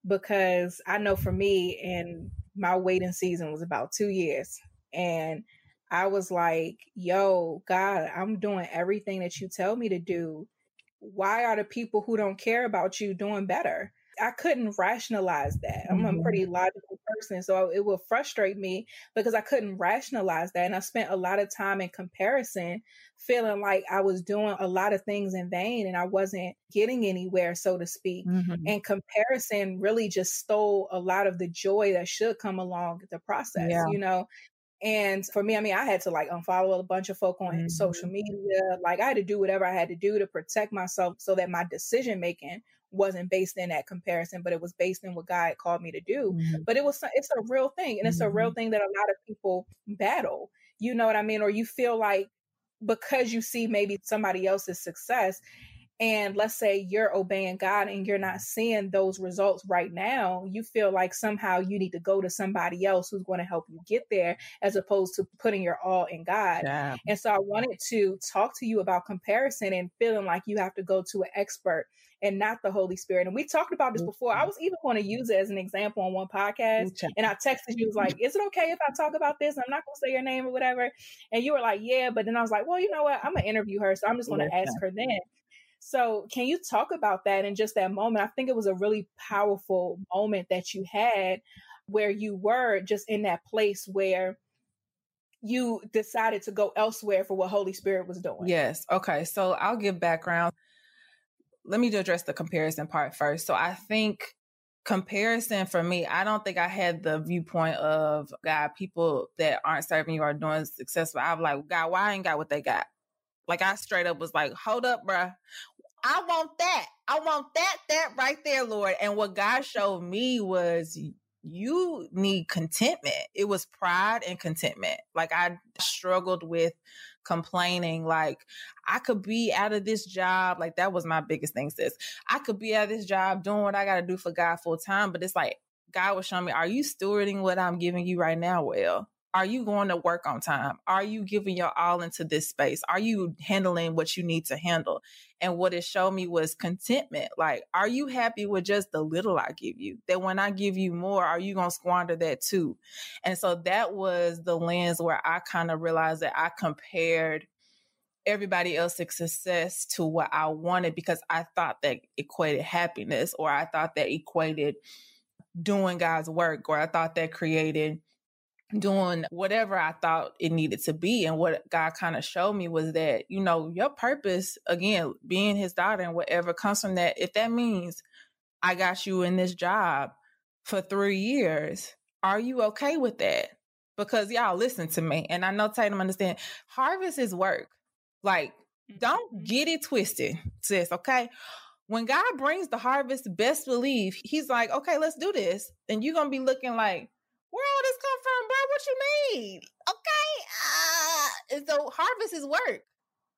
because I know for me and my waiting season was about two years and I was like, yo, God, I'm doing everything that you tell me to do. Why are the people who don't care about you doing better? I couldn't rationalize that. I'm a pretty mm-hmm. logical person, so it would frustrate me because I couldn't rationalize that. And I spent a lot of time in comparison, feeling like I was doing a lot of things in vain and I wasn't getting anywhere, so to speak. Mm-hmm. And comparison really just stole a lot of the joy that should come along the process, yeah. you know? And for me, I mean, I had to like unfollow a bunch of folk on mm-hmm. social media. Like I had to do whatever I had to do to protect myself so that my decision making wasn't based in that comparison, but it was based in what God called me to do. Mm-hmm. But it was it's a real thing, and it's a real mm-hmm. thing that a lot of people battle. You know what I mean? Or you feel like because you see maybe somebody else's success, and let's say you're obeying God and you're not seeing those results right now, you feel like somehow you need to go to somebody else who's going to help you get there as opposed to putting your all in God. Yeah. And so I wanted to talk to you about comparison and feeling like you have to go to an expert and not the Holy Spirit. And we talked about this before. I mm-hmm. was even going to use it as an example on one podcast. And I texted you, was like, is it okay if I talk about this? I'm not going to say your name or whatever. And you were like, yeah. But then I was like, well, you know what? I'm going to interview her. So I'm just going to ask her then. So, can you talk about that in just that moment? I think it was a really powerful moment that you had where you were just in that place where you decided to go elsewhere for what Holy Spirit was doing. Yes. Okay. So, I'll give background let me address the comparison part first. So I think comparison for me, I don't think I had the viewpoint of God, people that aren't serving you are doing successful. I'm like, God, why I ain't got what they got? Like I straight up was like, hold up, bruh. I want that. I want that, that right there, Lord. And what God showed me was you need contentment. It was pride and contentment. Like I struggled with complaining like I could be out of this job. Like that was my biggest thing, sis. I could be out of this job doing what I got to do for God full time, but it's like God was showing me, are you stewarding what I'm giving you right now well? Are you going to work on time? Are you giving your all into this space? Are you handling what you need to handle? And what it showed me was contentment. Like, are you happy with just the little I give you? That when I give you more, are you going to squander that too? And so that was the lens where I kind of realized that I compared everybody else's success to what I wanted because I thought that equated happiness or I thought that equated doing God's work or I thought that created doing whatever I thought it needed to be. And what God kind of showed me was that, you know, your purpose, again, being his daughter and whatever comes from that, if that means I got you in this job for three years, are you okay with that? Because y'all listen to me. And I know Tatum understand harvest is work. Like, don't mm-hmm. get it twisted, sis, okay? When God brings the harvest, best believe he's like, okay, let's do this. And you're gonna be looking like, where all this come from, bro? What you mean? Okay. Uh, and so harvest is work.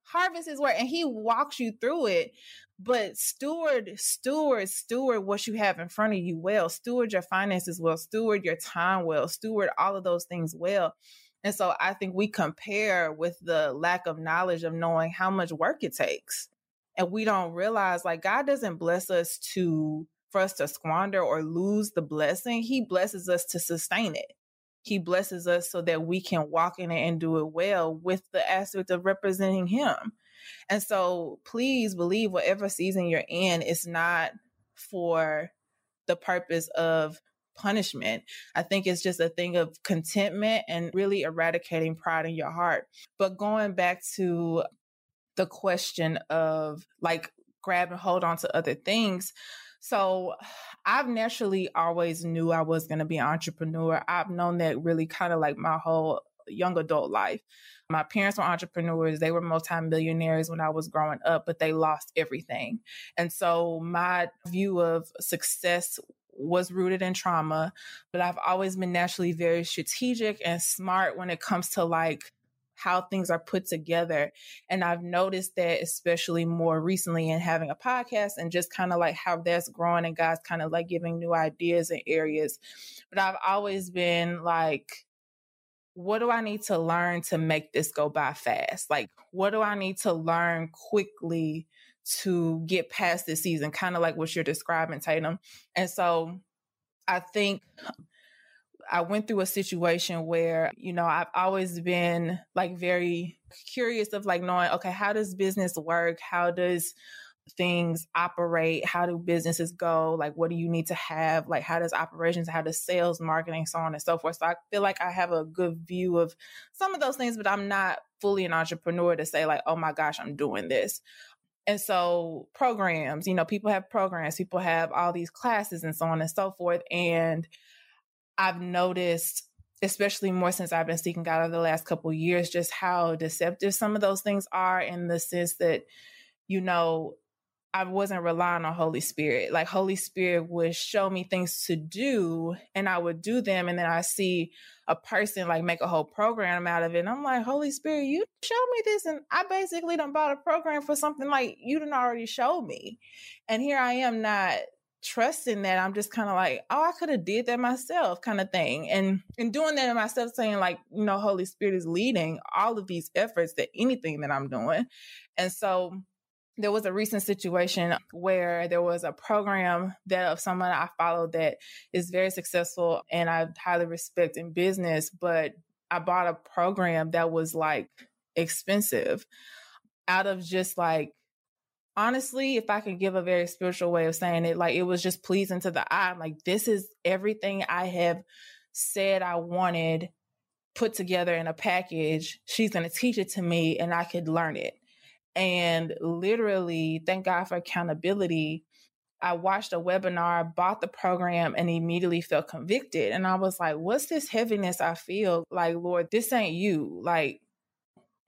Harvest is work. And he walks you through it. But steward, steward, steward what you have in front of you well. Steward your finances well. Steward your time well. Steward all of those things well. And so I think we compare with the lack of knowledge of knowing how much work it takes. And we don't realize like God doesn't bless us to for us to squander or lose the blessing. He blesses us to sustain it. He blesses us so that we can walk in it and do it well with the aspect of representing Him. And so please believe whatever season you're in is not for the purpose of punishment. I think it's just a thing of contentment and really eradicating pride in your heart. But going back to the question of like grab and hold on to other things. So I've naturally always knew I was going to be an entrepreneur. I've known that really kind of like my whole young adult life. My parents were entrepreneurs. They were multimillionaires when I was growing up, but they lost everything. And so my view of success was rooted in trauma, but I've always been naturally very strategic and smart when it comes to like how things are put together. And I've noticed that, especially more recently in having a podcast and just kind of like how that's growing and God's kind of like giving new ideas and areas. But I've always been like, what do I need to learn to make this go by fast? Like, what do I need to learn quickly to get past this season? Kind of like what you're describing, Tatum. And so I think I went through a situation where, you know, I've always been like very curious of like knowing, okay, how does business work? How does things operate? How do businesses go? Like, what do you need to have? Like, how does operations, how does sales, marketing, so on and so forth? So I feel like I have a good view of some of those things, but I'm not fully an entrepreneur to say, like, oh my gosh, I'm doing this. And so programs, you know, people have programs, people have all these classes and so on and so forth. And I've noticed, especially more since I've been seeking God over the last couple years, just how deceptive some of those things are in the sense that, you know, I wasn't relying on Holy Spirit. Like Holy Spirit would show me things to do and I would do them. And then I see a person like make a whole program out of it. And I'm like, Holy Spirit, you showed me this. And I basically done bought a program for something like you didn't already show me. And here I am not trusting that I'm just kind of like, oh, I could have did that myself kind of thing. And and doing that myself saying like, you know, Holy Spirit is leading all of these efforts that anything that I'm doing. And so there was a recent situation where there was a program that of someone I followed that is very successful and I highly respect in business, but I bought a program that was like expensive out of just like honestly, if I could give a very spiritual way of saying it, like it was just pleasing to the eye. I'm like, this is everything I have said I wanted put together in a package. She's going to teach it to me and I could learn it. And literally, thank God for accountability. I watched a webinar, bought the program, and immediately felt convicted. And I was like, what's this heaviness I feel? Like, Lord, this ain't you. Like,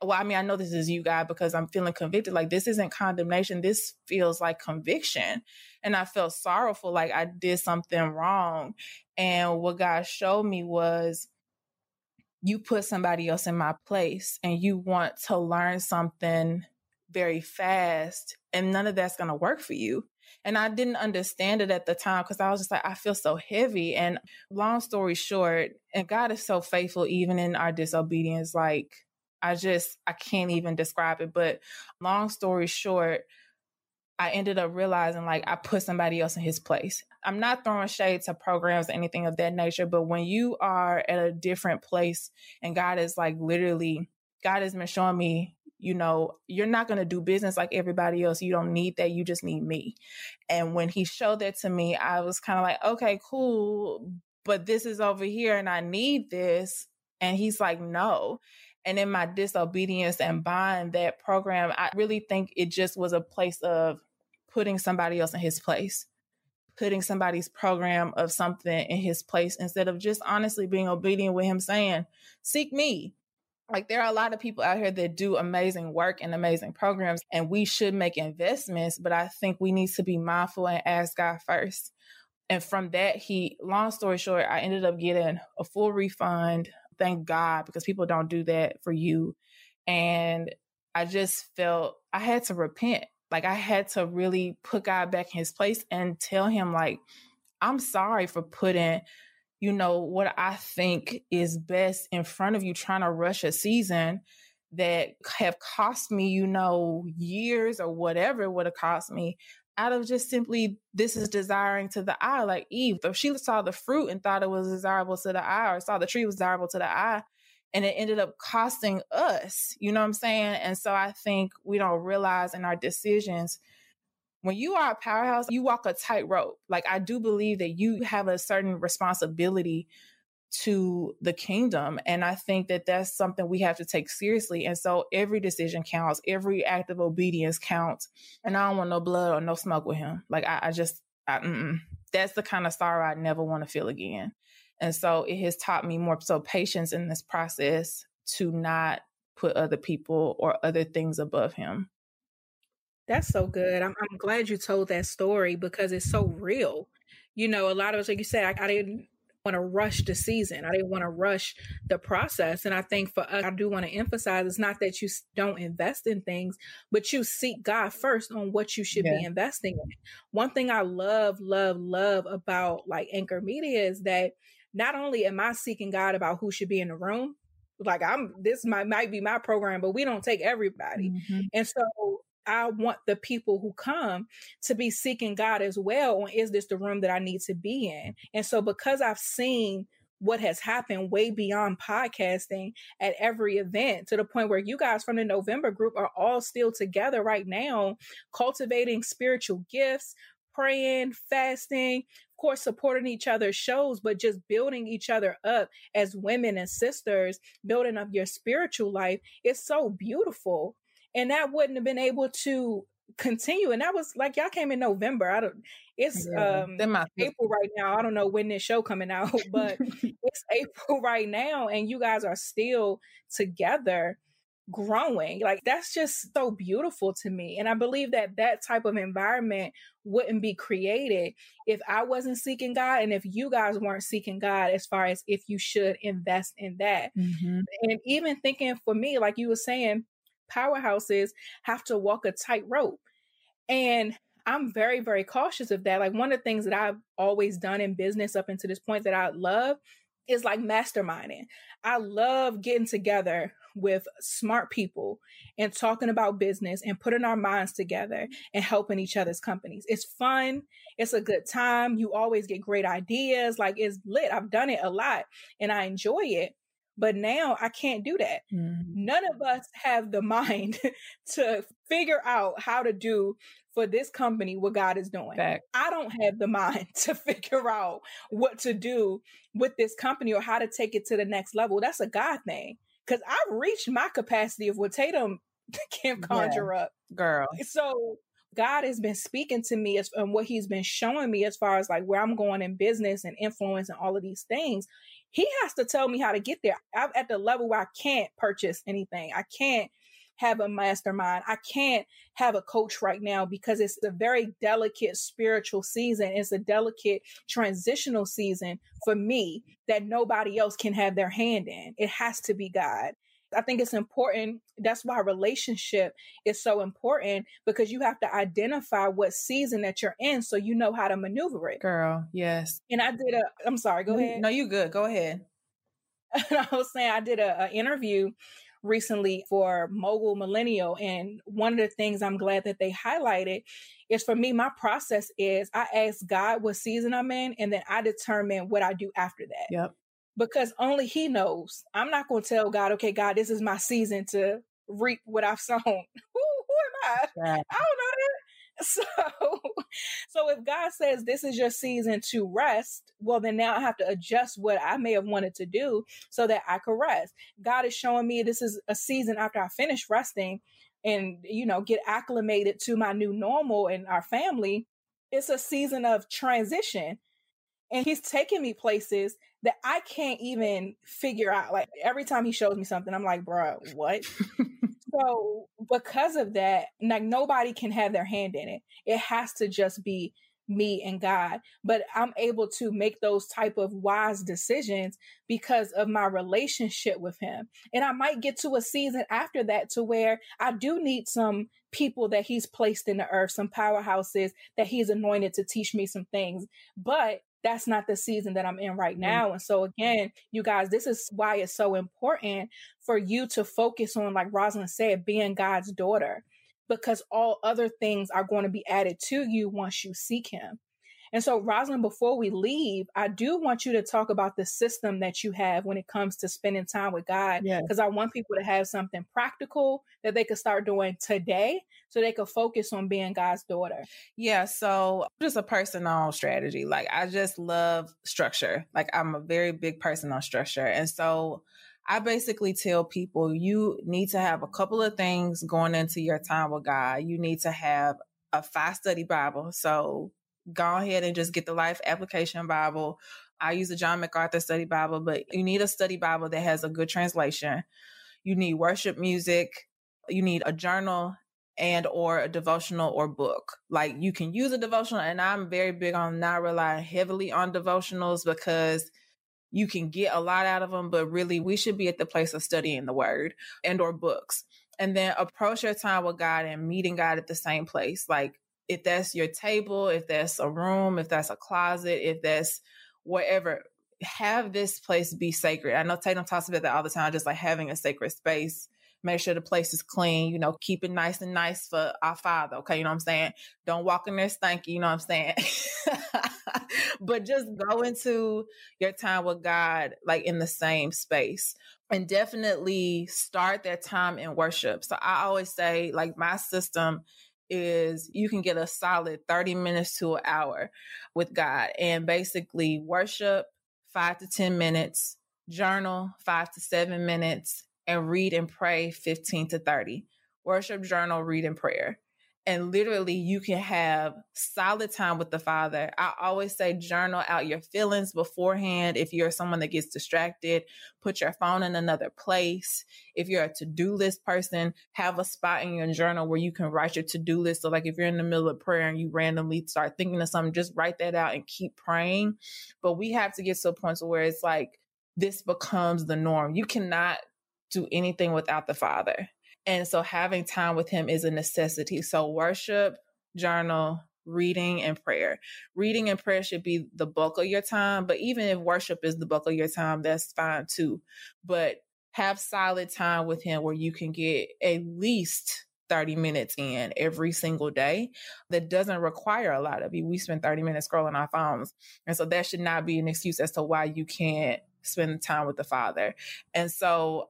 well, I mean, I know this is you, God, because I'm feeling convicted. Like, this isn't condemnation. This feels like conviction. And I felt sorrowful, like I did something wrong. And what God showed me was you put somebody else in my place and you want to learn something very fast and none of that's going to work for you. And I didn't understand it at the time because I was just like, I feel so heavy. And long story short, and God is so faithful even in our disobedience. Like, I just, I can't even describe it. But long story short, I ended up realizing like I put somebody else in his place. I'm not throwing shade to programs or anything of that nature, but when you are at a different place and God is like literally, God has been showing me you know, you're not going to do business like everybody else. You don't need that. You just need me. And when he showed that to me, I was kind of like, okay, cool. But this is over here and I need this. And he's like, no. And in my disobedience and buying that program, I really think it just was a place of putting somebody else in his place, putting somebody's program of something in his place instead of just honestly being obedient with him saying, seek me. Like there are a lot of people out here that do amazing work and amazing programs and we should make investments but i think we need to be mindful and ask god first. And from that he long story short i ended up getting a full refund thank god because people don't do that for you. And i just felt i had to repent. Like i had to really put god back in his place and tell him like i'm sorry for putting you know, what I think is best in front of you trying to rush a season that have cost me, you know, years or whatever it would have cost me out of just simply this is desiring to the eye. Like Eve, if she saw the fruit and thought it was desirable to the eye or saw the tree was desirable to the eye and it ended up costing us. You know what I'm saying? And so I think we don't realize in our decisions when you are a powerhouse, you walk a tightrope. Like I do believe that you have a certain responsibility to the kingdom. And I think that that's something we have to take seriously. And so every decision counts, every act of obedience counts. And I don't want no blood or no smoke with him. Like I, I just, I, that's the kind of sorrow I never want to feel again. And so it has taught me more so patience in this process to not put other people or other things above him. That's so good. I'm, I'm glad you told that story because it's so real. You know, a lot of us, like you said, I, I didn't want to rush the season. I didn't want to rush the process. And I think for us, I do want to emphasize it's not that you don't invest in things, but you seek God first on what you should yeah. be investing in. One thing I love, love, love about like Anchored Media is that not only am I seeking God about who should be in the room, like I'm this might might be my program, but we don't take everybody. Mm-hmm. And so I want the people who come to be seeking God as well. On is this the room that I need to be in? And so, because I've seen what has happened way beyond podcasting at every event to the point where you guys from the November group are all still together right now, cultivating spiritual gifts, praying, fasting, of course, supporting each other's shows, but just building each other up as women and sisters, building up your spiritual life. It's so beautiful and that wouldn't have been able to continue. And that was like y'all came in November. I don't. It's yeah, um April right now. I don't know when this show coming [laughs] out, but [laughs] it's April right now, and you guys are still together growing like that's just so beautiful to me and i believe that that type of environment wouldn't be created if i wasn't seeking god and if you guys weren't seeking god as far as if you should invest in that mm-hmm. and even thinking for me like you were saying powerhouses have to walk a tightrope. And I'm very, very cautious of that. Like one of the things that I've always done in business up until this point that I love is like masterminding. I love getting together with smart people and talking about business and putting our minds together and helping each other's companies. It's fun. It's a good time. You always get great ideas. Like it's lit. I've done it a lot and I enjoy it. But now I can't do that. Mm-hmm. None of us have the [laughs] mind [laughs] to figure out how to do for this company what God is doing. Fact. I don't have the [laughs] mind to figure out what to do with this company or how to take it to the next level. That's a God thing. Cause I've reached my capacity of what Tatum can conjure yeah. up. Girl. So God has been speaking to me as and what he's been showing me as far as like where I'm going in business and influence and all of these things. He has to tell me how to get there. I'm at the level where I can't purchase anything. I can't have a mastermind. I can't have a coach right now because it's a very delicate spiritual season. It's a delicate transitional season for me that nobody else can have their hand in. It has to be God. I think it's important. That's why relationship is so important because you have to identify what season that you're in so you know how to maneuver it. Girl, yes. And I did a, I'm sorry, go ahead. No, you good. Go ahead. [laughs] and I was saying, I did an interview recently for Mogul Millennial. And one of the things I'm glad that they highlighted is for me, my process is I ask God what season I'm in, and then I determine what I do after that. Yep because only he knows. I'm not going to tell God, okay, God, this is my season to reap what I've sown. [laughs] who, who am I? Yeah. I don't know that. [laughs] So, so if God says this is your season to rest, well, then now I have to adjust what I may have wanted to do so that I could rest. God is showing me this is a season after I finish resting and, you know, get acclimated to my new normal and our family. It's a season of transition. And he's taking me places that I can't even figure out. Like every time he shows me something, I'm like, bro, what? [laughs] so because of that, like nobody can have their hand in it. It has to just be me and God. But I'm able to make those type of wise decisions because of my relationship with him. And I might get to a season after that to where I do need some people that he's placed in the earth, some powerhouses that he's anointed to teach me some things. But that's not the season that I'm in right mm. now. And so again, you guys, this is why it's so important for you to focus on, like Rosalind said, being God's daughter, because all other things are going to be added to you once you seek him. And so, Rosalind, before we leave, I do want you to talk about the system that you have when it comes to spending time with God. Yeah. Because I want people to have something practical that they could start doing today so they could focus on being God's daughter. Yeah, so just a personal strategy. Like I just love structure. Like I'm a very big person on structure. And so I basically tell people you need to have a couple of things going into your time with God. You need to have a five study Bible. So go ahead and just get the Life Application Bible. I use the John MacArthur Study Bible, but you need a study Bible that has a good translation. You need worship music. You need a journal and or a devotional or book. Like you can use a devotional and I'm very big on not relying heavily on devotionals because you can get a lot out of them, but really we should be at the place of studying the word and or books. And then approach your time with God and meeting God at the same place. Like if that's your table, if that's a room, if that's a closet, if that's whatever, have this place be sacred. I know Tatum talks about that all the time, just like having a sacred space. Make sure the place is clean, you know, keep it nice and nice for our father. Okay. You know what I'm saying? Don't walk in there stanky, you know what I'm saying? [laughs] but just go into your time with God like in the same space and definitely start that time in worship. So I always say, like, my system is you can get a solid 30 minutes to an hour with God and basically worship five to 10 minutes, journal five to seven minutes, and read and pray 15 to 30. Worship, journal, read, and prayer and literally you can have solid time with the father. I always say journal out your feelings beforehand. If you're someone that gets distracted put your phone in another place. If you're a to-do list person have a spot in your journal where you can write your to-do list. So like if you're in the middle of prayer and you randomly start thinking of something just write that out and keep praying. But we have to get to a point where it's like this becomes the norm. You cannot do anything without the father and so having time with him is a necessity. So worship, journal, reading and prayer. Reading and prayer should be the bulk of your time, but even if worship is the bulk of your time, that's fine too. But have solid time with him where you can get at least 30 minutes in every single day that doesn't require a lot of you. We spend 30 minutes scrolling our phones. And so that should not be an excuse as to why you can't spend time with the Father. And so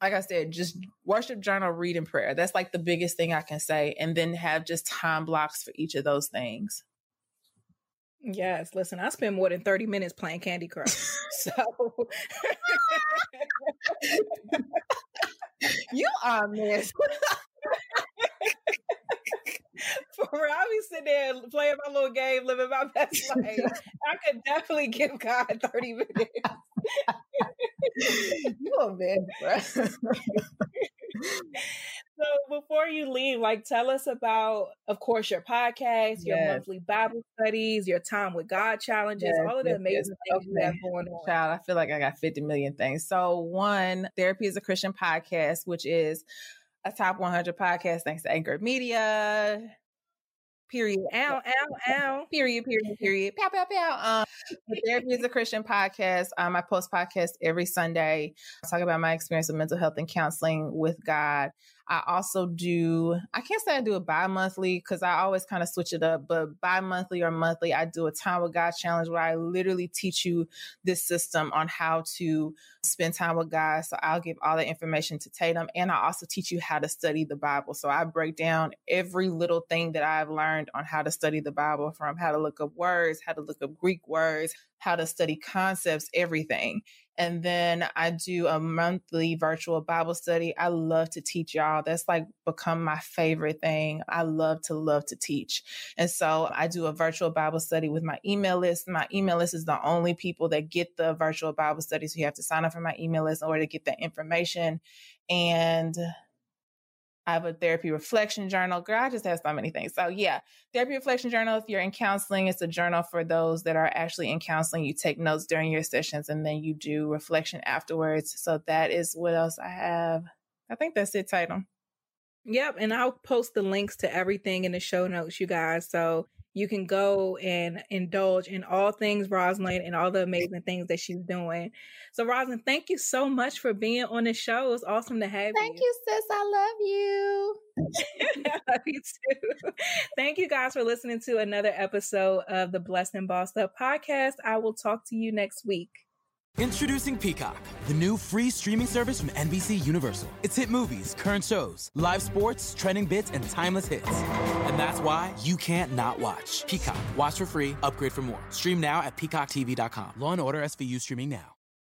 like I said, just worship journal, read, and prayer. That's like the biggest thing I can say. And then have just time blocks for each of those things. Yes, listen, I spend more than 30 minutes playing Candy Crush. [laughs] so [laughs] you are miss. [laughs] For real, I be sitting there playing my little game, living my [laughs] best life. I could definitely give God 30 minutes. [laughs] you a man, bro. so before you leave, like tell us about, of course, your podcast, your monthly Bible studies, your time with God challenges, Yes, all of the yes, amazing yes. things you have going on. Child, I feel like I got 50 million things. So, one, Therapy is a Christian podcast, which is a top 100 podcast thanks to Anchored Media. Period. Ow, ow, ow. Period, period, [laughs] period. Pow, pow, pow. Um, the Therapy is a Christian podcast. Um, I post podcasts every Sunday. I talk about my experience with mental health and counseling with God. I also do, I can't say I do it bi monthly because I always kind of switch it up, but bi monthly or monthly, I do a Time with God challenge where I literally teach you this system on how to spend time with God. So I'll give all the information to Tatum and I also teach you how to study the Bible. So I break down every little thing that I've learned on how to study the Bible from how to look up words, how to look up Greek words, how to study concepts, everything. And then I do a monthly virtual Bible study. I love to teach y'all. That's like become my favorite thing. I love to love to teach. And so I do a virtual Bible study with my email list. My email list is the only people that get the virtual Bible study. So you have to sign up for my email list in order to get that information. And I have a therapy reflection journal. Girl, I just have so many things. So yeah, therapy reflection journal. If you're in counseling, it's a journal for those that are actually in counseling. You take notes during your sessions and then you do reflection afterwards. So that is what else I have. I think that's it, Tatum. Yep. And I'll post the links to everything in the show notes, you guys. So you can go and indulge in all things Rosalind and all the amazing things that she's doing. So, Rosalind, thank you so much for being on the show. It's awesome to have you. Thank you, sis. I love you. [laughs] love you too. [laughs] Thank you guys for listening to another episode of the Blessed and Bossed Up podcast. I will talk to you next week. Introducing Peacock, the new free streaming service from NBC Universal. It's hit movies, current shows, live sports, trending bits, and timeless hits. And that's why you can't not watch. Peacock. Watch for free. Upgrade for more. Stream now at peacocktv.com. Law and Order SVU streaming now.